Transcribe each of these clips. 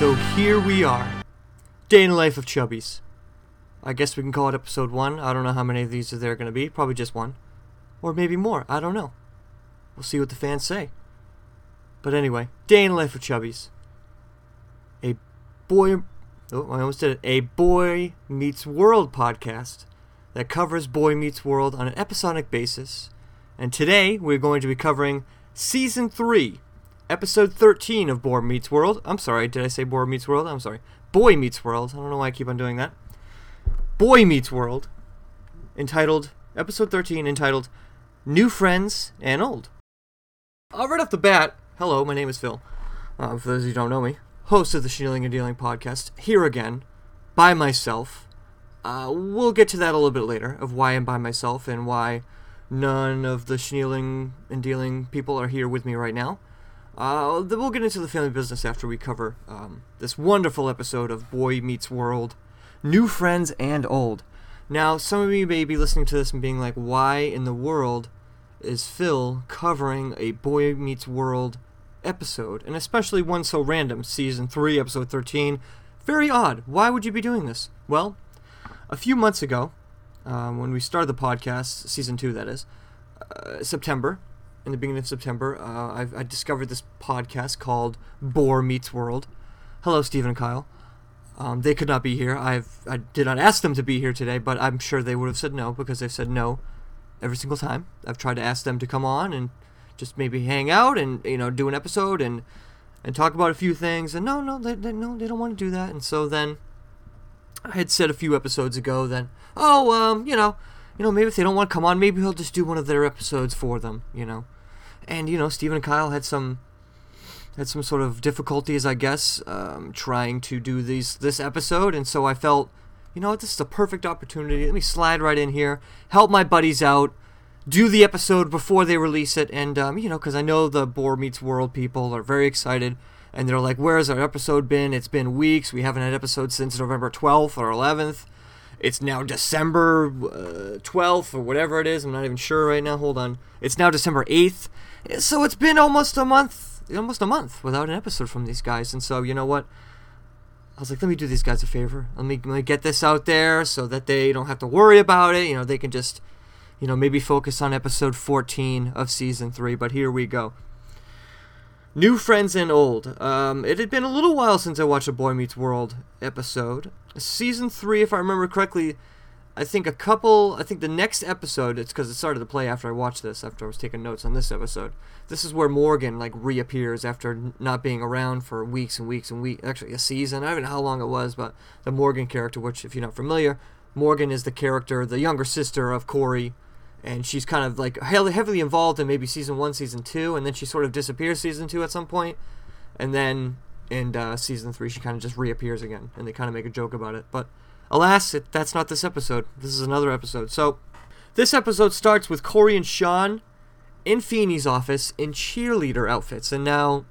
So here we are. Day in the life of Chubbies. I guess we can call it episode one. I don't know how many of these there are there going to be. Probably just one. Or maybe more. I don't know. We'll see what the fans say. But anyway, Day in the life of Chubbies. A boy. Oh, I almost did it. A Boy Meets World podcast that covers Boy Meets World on an episodic basis. And today we're going to be covering season 3, episode 13 of Boy Meets World. I'm sorry, did I say Boy Meets World? I'm sorry. Boy Meets World. I don't know why I keep on doing that. Boy Meets World, entitled, episode 13, entitled New Friends and Old. Uh, right off the bat, hello, my name is Phil. Uh, for those of you who don't know me, host of the Snealing and Dealing podcast, here again, by myself. Uh, we'll get to that a little bit later, of why I'm by myself and why none of the Snealing and Dealing people are here with me right now. Uh, we'll get into the family business after we cover um, this wonderful episode of Boy Meets World, New Friends and Old. Now, some of you may be listening to this and being like, why in the world is Phil covering a Boy Meets World episode, and especially one so random, season 3, episode 13? Very odd. Why would you be doing this? Well, a few months ago, um, when we started the podcast, season 2 that is, uh, September, in the beginning of September, uh, I discovered this podcast called Bore Meets World. Hello, Stephen and Kyle. Um, they could not be here. I've I did not ask them to be here today, but I'm sure they would have said no because they've said no every single time. I've tried to ask them to come on and just maybe hang out and you know do an episode and and talk about a few things. And no, no, they, they no, they don't want to do that. And so then I had said a few episodes ago that oh um you know you know maybe if they don't want to come on, maybe he'll just do one of their episodes for them. You know, and you know Stephen and Kyle had some had some sort of difficulties, I guess, um, trying to do these this episode, and so I felt, you know this is a perfect opportunity. Let me slide right in here, help my buddies out, do the episode before they release it, and um, you know, because I know the Bore Meets World people are very excited, and they're like, "Where has our episode been? It's been weeks. We haven't had episodes since November twelfth or eleventh." It's now December uh, 12th or whatever it is. I'm not even sure right now. Hold on. It's now December 8th. So it's been almost a month almost a month without an episode from these guys. And so, you know what? I was like, let me do these guys a favor. Let me, let me get this out there so that they don't have to worry about it. You know, they can just, you know, maybe focus on episode 14 of season 3. But here we go. New Friends and Old. Um, it had been a little while since I watched a Boy Meets World episode. Season 3, if I remember correctly, I think a couple. I think the next episode. It's because it started to play after I watched this. After I was taking notes on this episode. This is where Morgan like reappears after not being around for weeks and weeks and weeks. Actually, a season. I don't know how long it was, but the Morgan character, which if you're not familiar, Morgan is the character, the younger sister of Corey, and she's kind of like heavily involved in maybe season one, season two, and then she sort of disappears season two at some point, and then in uh, season three she kind of just reappears again, and they kind of make a joke about it, but. Alas, it, that's not this episode. This is another episode. So, this episode starts with Corey and Sean in Feeny's office in cheerleader outfits. And now,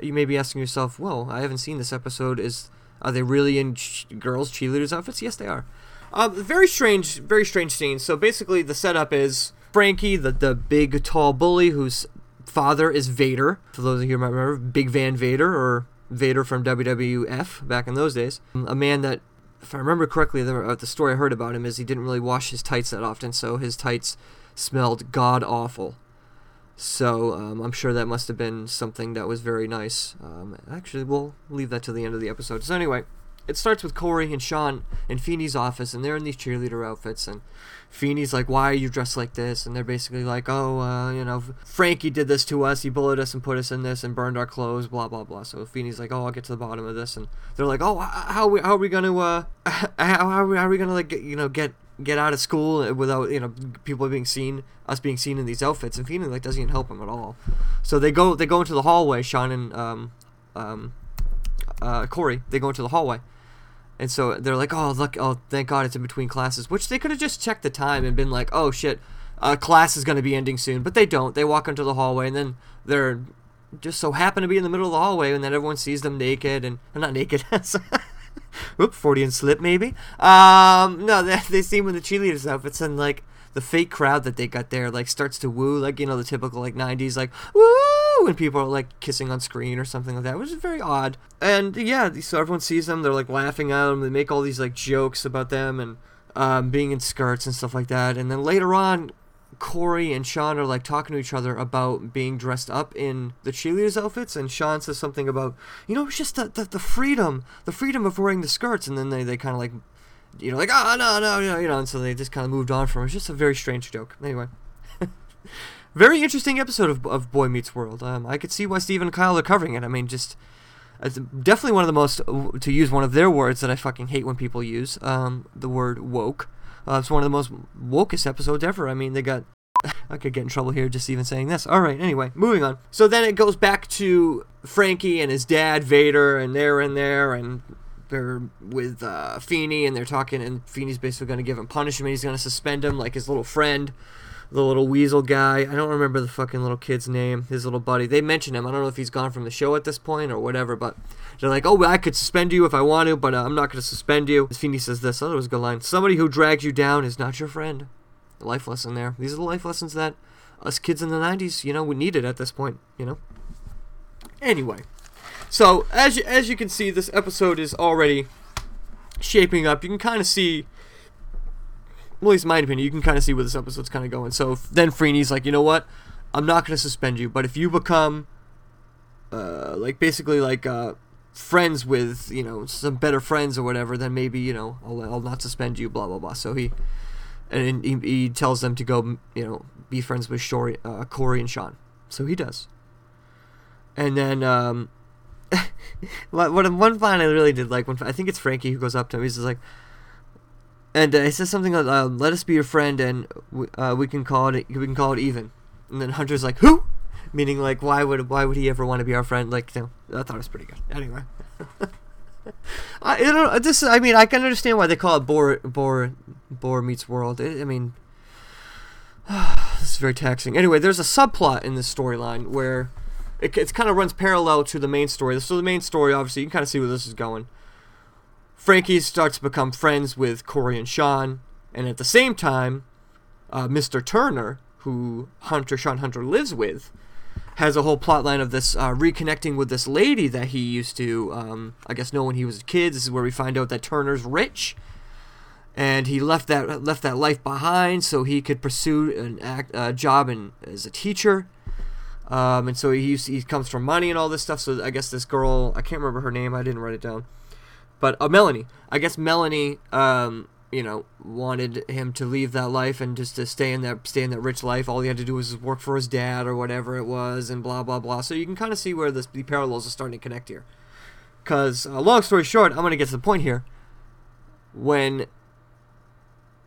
you may be asking yourself, "Well, I haven't seen this episode. Is are they really in ch- girls' cheerleaders outfits?" Yes, they are. Um, very strange, very strange scene. So basically, the setup is Frankie, the the big tall bully whose father is Vader. For those of you who might remember, Big Van Vader or Vader from WWF back in those days, a man that if I remember correctly, the, uh, the story I heard about him is he didn't really wash his tights that often, so his tights smelled god awful. So um, I'm sure that must have been something that was very nice. Um, actually, we'll leave that to the end of the episode. So anyway, it starts with Corey and Sean in Feeny's office, and they're in these cheerleader outfits, and Feeny's like, "Why are you dressed like this?" And they're basically like, "Oh, uh, you know, Frankie did this to us. He bullied us and put us in this and burned our clothes. Blah blah blah." So Feeny's like, "Oh, I'll get to the bottom of this," and they're like, "Oh, how are we, how are we gonna uh, how, are we, how are we gonna like get, you know get get out of school without you know people being seen us being seen in these outfits?" And Feeny like doesn't even help him at all. So they go they go into the hallway. Sean and um, um, uh, Corey they go into the hallway and so they're like, oh, look, oh, thank God it's in between classes, which they could have just checked the time and been like, oh, shit, uh, class is going to be ending soon. But they don't. They walk into the hallway and then they're just so happen to be in the middle of the hallway and then everyone sees them naked and, not naked. Whoop, and slip maybe. Um, no, they, they see them in the cheerleaders outfits and like the fake crowd that they got there like starts to woo, like, you know, the typical like 90s, like, woo, when people are like kissing on screen or something like that, which is very odd. And yeah, so everyone sees them, they're like laughing at them, they make all these like jokes about them and um, being in skirts and stuff like that. And then later on, Corey and Sean are like talking to each other about being dressed up in the cheerleaders' outfits, and Sean says something about, you know, it's just the, the, the freedom, the freedom of wearing the skirts, and then they, they kind of like, you know, like, oh, no, no, no, you know, and so they just kind of moved on from it. It's just a very strange joke. Anyway. very interesting episode of, of Boy Meets World. Um, I could see why Steve and Kyle are covering it. I mean, just it's definitely one of the most, to use one of their words that I fucking hate when people use, um, the word woke. Uh, it's one of the most wokest episodes ever. I mean, they got. I could get in trouble here just even saying this. All right, anyway, moving on. So then it goes back to Frankie and his dad, Vader, and they're in there, and they're with uh, Feeny, and they're talking, and Feeny's basically going to give him punishment. He's going to suspend him like his little friend the little weasel guy. I don't remember the fucking little kid's name. His little buddy. They mention him. I don't know if he's gone from the show at this point or whatever. But they're like, "Oh, I could suspend you if I want to, but uh, I'm not going to suspend you." As Feeny says this. Oh, that was a good line. Somebody who drags you down is not your friend. A life lesson there. These are the life lessons that us kids in the '90s, you know, we needed at this point. You know. Anyway, so as you, as you can see, this episode is already shaping up. You can kind of see at least my opinion, you can kind of see where this episode's kind of going. So then Feeny's like, you know what? I'm not going to suspend you, but if you become, uh, like basically like uh, friends with you know some better friends or whatever, then maybe you know I'll, I'll not suspend you. Blah blah blah. So he and he, he tells them to go you know be friends with Shori, uh, Corey and Sean. So he does. And then um, what one line I really did like when I think it's Frankie who goes up to him. He's just like, and uh, says something like, uh, "Let us be your friend, and uh, we can call it we can call it even." And then Hunter's like, "Who?" Meaning like, why would why would he ever want to be our friend? Like, you know, I thought it was pretty good. Anyway, I you know this. I mean, I can understand why they call it Bore Bore Bore meets World. It, I mean, this is very taxing. Anyway, there's a subplot in this storyline where it, it kind of runs parallel to the main story. So the main story, obviously, you can kind of see where this is going. Frankie starts to become friends with Corey and Sean, and at the same time, uh, Mr. Turner, who Hunter Sean Hunter lives with, has a whole plotline of this uh, reconnecting with this lady that he used to, um, I guess, know when he was a kid. This is where we find out that Turner's rich, and he left that left that life behind so he could pursue an act, uh, job in, as a teacher. Um, and so he used, he comes from money and all this stuff. So I guess this girl, I can't remember her name. I didn't write it down but uh, Melanie, I guess Melanie, um, you know, wanted him to leave that life and just to stay in that stay in that rich life. All he had to do was work for his dad or whatever it was, and blah blah blah. So you can kind of see where this, the parallels are starting to connect here. Because uh, long story short, I'm gonna get to the point here. When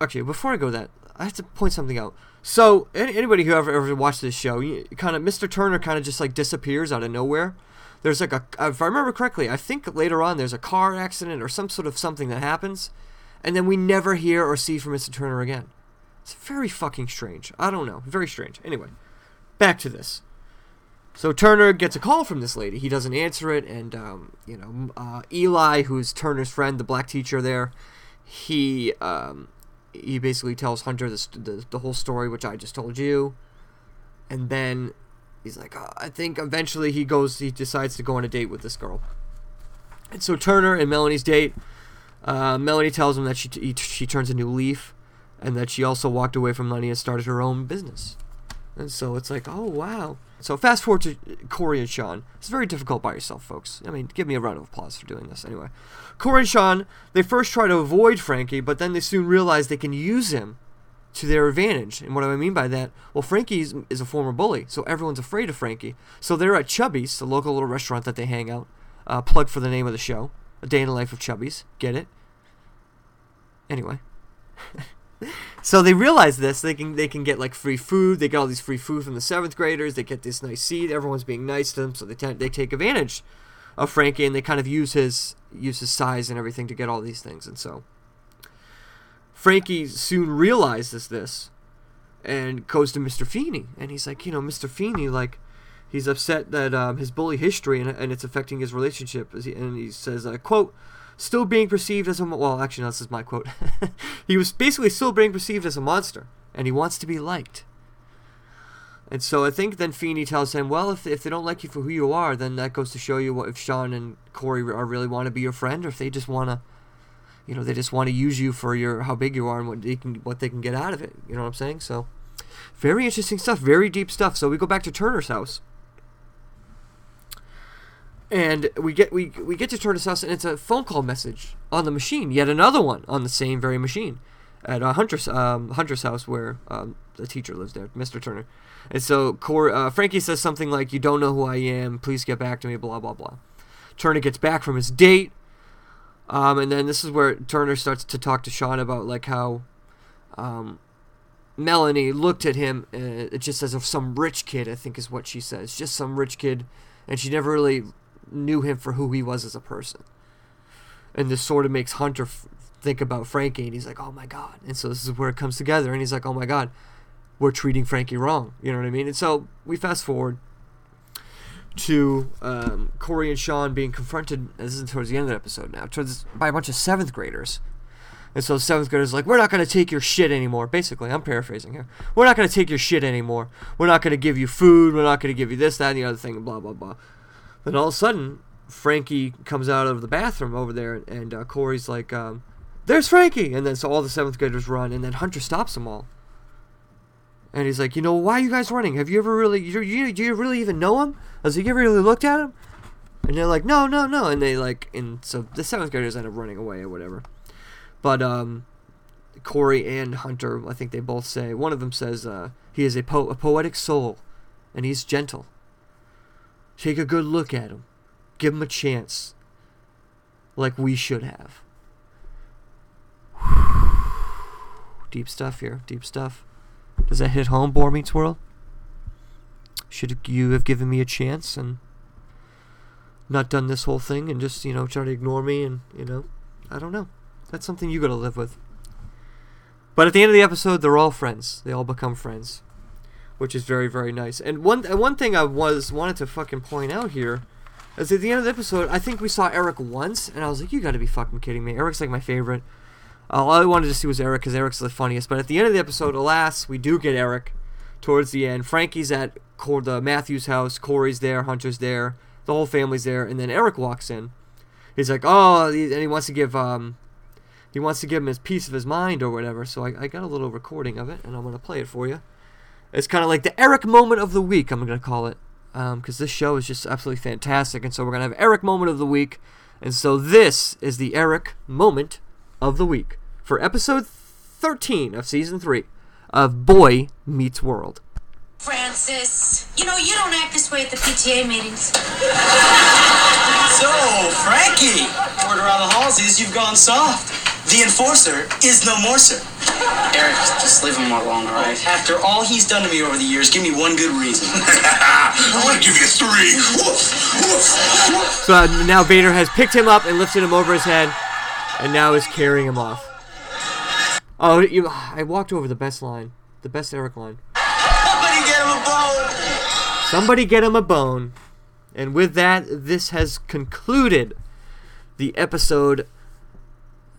actually, before I go that, I have to point something out. So anybody who ever ever watched this show, kind of Mr. Turner kind of just like disappears out of nowhere there's like a if I remember correctly, I think later on there's a car accident or some sort of something that happens, and then we never hear or see from Mr. Turner again. It's very fucking strange. I don't know. Very strange. Anyway, back to this. So Turner gets a call from this lady. He doesn't answer it, and um, you know uh, Eli, who's Turner's friend, the black teacher there, he um, he basically tells Hunter this, the the whole story, which I just told you, and then he's like, oh, I think eventually he goes, he decides to go on a date with this girl. And so Turner and Melanie's date, uh, Melanie tells him that she t- she turns a new leaf, and that she also walked away from money and started her own business. And so it's like, oh wow. So fast forward to Corey and Sean. It's very difficult by yourself, folks. I mean, give me a round of applause for doing this. Anyway, Corey and Sean, they first try to avoid Frankie, but then they soon realize they can use him to their advantage. And what do I mean by that? Well, Frankie is a former bully, so everyone's afraid of Frankie. So they're at Chubby's, the local little restaurant that they hang out. Uh, plug for the name of the show, A Day in the Life of Chubby's. Get it? Anyway. so they realize this. They can they can get like free food. They get all these free food from the seventh graders. They get this nice seat. Everyone's being nice to them, so they t- they take advantage of Frankie and they kind of use his use his size and everything to get all these things. And so Frankie soon realizes this and goes to Mr. Feeny. And he's like, you know, Mr. Feeny, like, he's upset that um, his bully history and, and, it's affecting his relationship. And he says, uh, quote, still being perceived as a, well, actually, no, this is my quote. he was basically still being perceived as a monster, and he wants to be liked. And so I think then Feeny tells him, well, if, if they don't like you for who you are, then that goes to show you what if Sean and Corey are really want to be your friend, or if they just want to, you know, they just want to use you for your how big you are and what they can what they can get out of it. You know what I'm saying? So, very interesting stuff, very deep stuff. So we go back to Turner's house, and we get we we get to Turner's house, and it's a phone call message on the machine, yet another one on the same very machine at uh, Hunter's um, Hunter's house where um, the teacher lives there, Mr. Turner. And so Cor- uh, Frankie says something like, "You don't know who I am. Please get back to me." Blah blah blah. Turner gets back from his date, um, and then this is where Turner starts to talk to Sean about like how um, Melanie looked at him uh, just as of some rich kid. I think is what she says, just some rich kid, and she never really knew him for who he was as a person. And this sort of makes Hunter f- think about Frankie, and he's like, "Oh my god!" And so this is where it comes together, and he's like, "Oh my god." we're treating Frankie wrong. You know what I mean? And so we fast forward to um, Corey and Sean being confronted. This is towards the end of the episode now, towards by a bunch of seventh graders. And so seventh graders like, we're not to take your shit anymore. Basically, I'm paraphrasing here. We're not to take your shit anymore. We're not to give you food. We're not to give you this, that, and the other thing, blah blah blah. Then all of a sudden, Frankie comes out of the bathroom over there, and uh, Corey's like, um, "There's Frankie!" And then so all the seventh graders run, and then Hunter stops them all. And he's like, you know, why are you guys running? Have you ever really, you, you, do you really even know him? Has he ever really looked at him? And they're like, no, no, no. And they like, and so the seventh graders end up running away or whatever. But um, Corey and Hunter, I think they both say, one of them says, uh, he is a, po- a poetic soul, and he's gentle. Take a good look at him. Give him a chance. Like we should have. Deep stuff here. Deep stuff. Does that hit home, Boy Meets World? Should you have given me a chance and not done this whole thing and just, you know, try to ignore me and, you know, I don't know. That's something you gotta live with. But at the end of the episode, they're all friends. They all become friends, which is very, very nice. And one, one thing I was wanted to fucking point out here is at the end of the episode, I think we saw Eric once, and I was like, you gotta be fucking kidding me. Eric's like my favorite. All I wanted to see was Eric because Eric's the funniest. But at the end of the episode, alas, we do get Eric towards the end. Frankie's at Cor- the Matthews house. Corey's there. Hunter's there. The whole family's there. And then Eric walks in. He's like, oh, and he wants to give um, he wants to give him his piece of his mind or whatever. So I, I got a little recording of it, and I'm gonna play it for you. It's kind of like the Eric moment of the week. I'm gonna call it because um, this show is just absolutely fantastic. And so we're gonna have Eric moment of the week. And so this is the Eric moment of the week for episode 13 of season 3 of Boy Meets World. Francis, you know, you don't act this way at the PTA meetings. So, Frankie, word around the halls is you've gone soft. The enforcer is no more, sir. Eric, just leave him alone, all right? After all he's done to me over the years, give me one good reason. I want to give you three. Woof, woof, woof. So uh, now Vader has picked him up and lifted him over his head, and now is carrying him off. Oh, you, I walked over the best line, the best Eric line. Somebody get him a bone. Somebody get him a bone. And with that, this has concluded the episode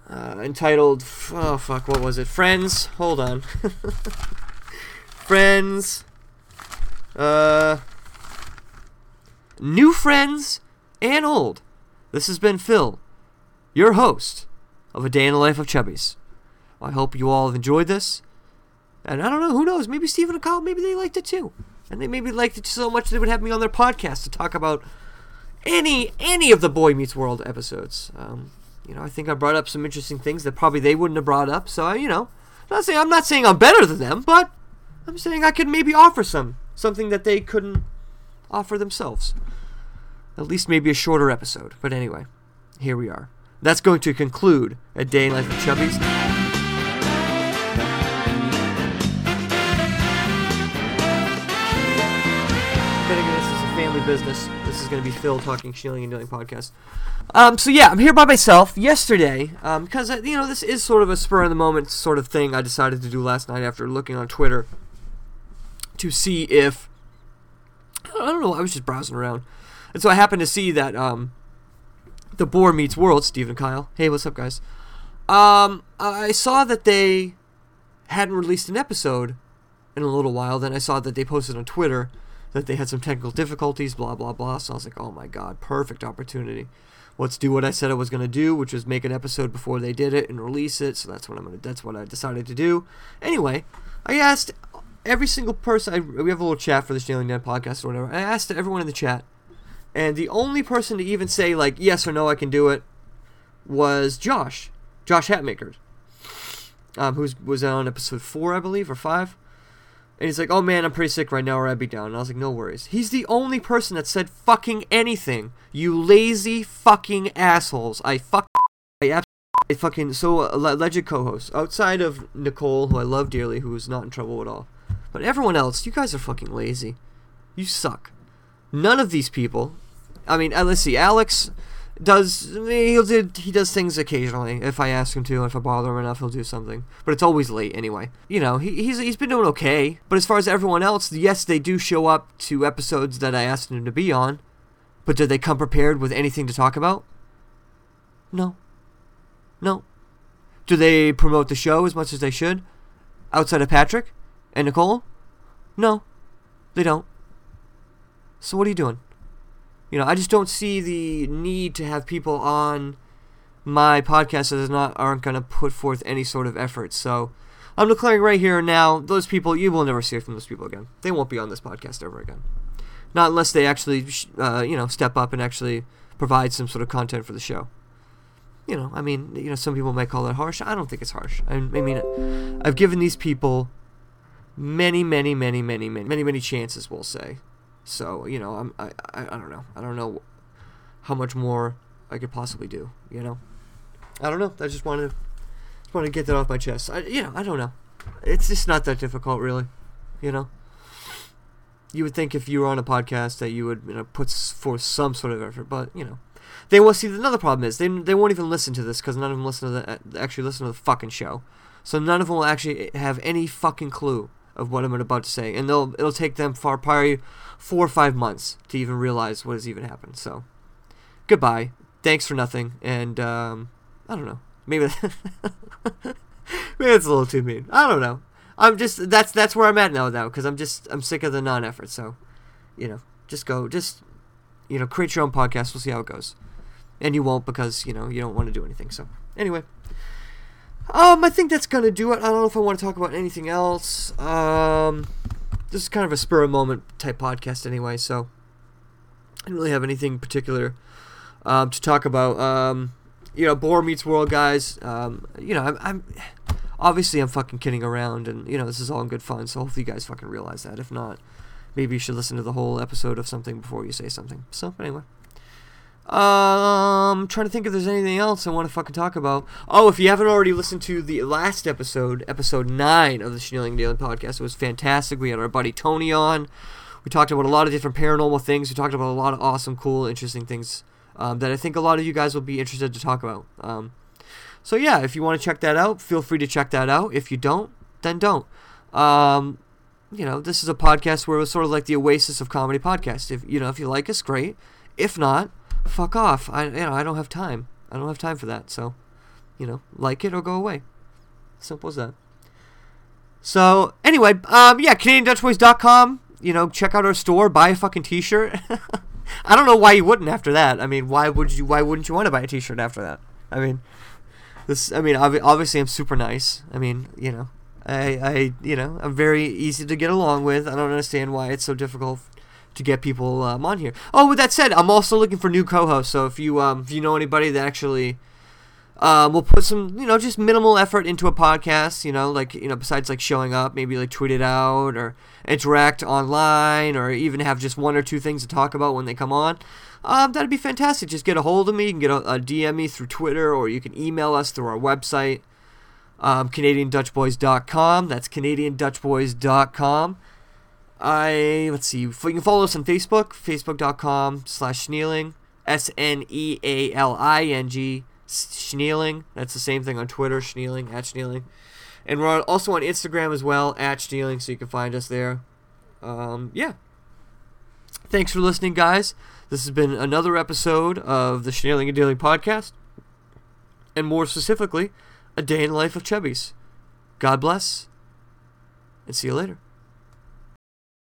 uh, entitled, oh fuck, what was it? Friends. Hold on. friends. Uh. New friends and old. This has been Phil, your host of A Day in the Life of Chubbies. I hope you all have enjoyed this. And I don't know, who knows? Maybe Stephen and Kyle, maybe they liked it too. And they maybe liked it so much they would have me on their podcast to talk about any any of the Boy Meets World episodes. Um, you know, I think I brought up some interesting things that probably they wouldn't have brought up. So I, you know, not saying I'm not saying I'm better than them, but I'm saying I could maybe offer some something that they couldn't offer themselves. At least maybe a shorter episode. But anyway, here we are. That's going to conclude a day in life of Chubbies. Family business. This is going to be Phil talking Shilling and Dealing podcast. Um, so yeah, I'm here by myself. Yesterday, um, because you know this is sort of a spur of the moment sort of thing I decided to do last night after looking on Twitter to see if I don't know. I was just browsing around, and so I happened to see that um, the Bore Meets World. Steve and Kyle. Hey, what's up, guys? Um, I saw that they hadn't released an episode in a little while. Then I saw that they posted on Twitter that they had some technical difficulties, blah blah blah. So I was like, oh my god, perfect opportunity. Let's do what I said I was gonna do, which was make an episode before they did it and release it. So that's what I'm gonna. That's what I decided to do. Anyway, I asked every single person. I, we have a little chat for the Stealing Net podcast or whatever. I asked everyone in the chat, and the only person to even say like yes or no, I can do it, was Josh, Josh Hatmaker, um, who was on episode four, I believe, or five. And he's like, "Oh man, I'm pretty sick right now, or I'd be down." And I was like, "No worries." He's the only person that said fucking anything. You lazy fucking assholes. I fuck. I absolutely. Fucking so uh, alleged co-host outside of Nicole, who I love dearly, who is not in trouble at all. But everyone else, you guys are fucking lazy. You suck. None of these people. I mean, uh, let's see. Alex does he'll do he does things occasionally. If I ask him to if I bother him enough he'll do something. But it's always late anyway. You know he, he's he's been doing okay. But as far as everyone else yes they do show up to episodes that I asked them to be on. But did they come prepared with anything to talk about? No. No. Do they promote the show as much as they should? Outside of Patrick and Nicole? No. They don't so what are you doing you know, I just don't see the need to have people on my podcast that is not aren't going to put forth any sort of effort. So I'm declaring right here and now, those people you will never hear from those people again. They won't be on this podcast ever again, not unless they actually, uh, you know, step up and actually provide some sort of content for the show. You know, I mean, you know, some people might call that harsh. I don't think it's harsh. I, I mean, I've given these people many, many, many, many, many, many, many chances. We'll say so you know, I'm I, I, I don't know. I don't know how much more I could possibly do. You know, I don't know. I just wanted to just want to get that off my chest. I, you know, I don't know. It's just not that difficult, really. You know, you would think if you were on a podcast that you would you know put forth some sort of effort, but you know, they will see. Another problem is they they won't even listen to this because none of them listen to the uh, actually listen to the fucking show. So none of them will actually have any fucking clue of what I'm about to say, and they'll it'll take them far probably four or five months to even realize what has even happened. So, goodbye. Thanks for nothing, and um, I don't know. Maybe maybe it's a little too mean. I don't know. I'm just that's that's where I'm at now now because I'm just I'm sick of the non-effort. So, you know, just go, just you know, create your own podcast. We'll see how it goes, and you won't because you know you don't want to do anything. So, anyway. Um, I think that's gonna do it. I don't know if I want to talk about anything else. Um, this is kind of a spur of moment type podcast anyway, so I don't really have anything particular um, to talk about. Um, you know, Bore meets World, guys. Um, you know, I'm, I'm obviously I'm fucking kidding around, and you know this is all in good fun. So hopefully you guys fucking realize that. If not, maybe you should listen to the whole episode of something before you say something. So anyway. Um, trying to think if there's anything else I want to fucking talk about. Oh, if you haven't already listened to the last episode, episode nine of the Snealing Daily podcast, it was fantastic. We had our buddy Tony on. We talked about a lot of different paranormal things. We talked about a lot of awesome, cool, interesting things um, that I think a lot of you guys will be interested to talk about. Um, so yeah, if you want to check that out, feel free to check that out. If you don't, then don't. Um, you know, this is a podcast where it's sort of like the oasis of comedy podcast. If you know, if you like us, great. If not, fuck off. I you know I don't have time. I don't have time for that. So, you know, like it or go away. Simple as that. So anyway, um, yeah, CanadianDutchBoys.com. You know, check out our store, buy a fucking T-shirt. I don't know why you wouldn't after that. I mean, why would you? Why wouldn't you want to buy a T-shirt after that? I mean, this. I mean, obviously, I'm super nice. I mean, you know, I, I, you know, I'm very easy to get along with. I don't understand why it's so difficult to get people um, on here. Oh, with that said, I'm also looking for new co-hosts. So if you um, if you know anybody that actually um, will put some you know just minimal effort into a podcast, you know, like you know besides like showing up, maybe like tweet it out or interact online or even have just one or two things to talk about when they come on. Um, that'd be fantastic. Just get a hold of me. You can get a, a DM me through Twitter or you can email us through our website, um, CanadianDutchBoys.com. That's CanadianDutchBoys.com. I let's see. You can follow us on Facebook, facebook.com slash Snealing, S N E A L I N G Snealing. That's the same thing on Twitter, Snealing at Snealing, and we're also on Instagram as well at Snealing, so you can find us there. Um, yeah. Thanks for listening, guys. This has been another episode of the Snealing and Dealing podcast, and more specifically, a day in the life of Chubbies. God bless, and see you later.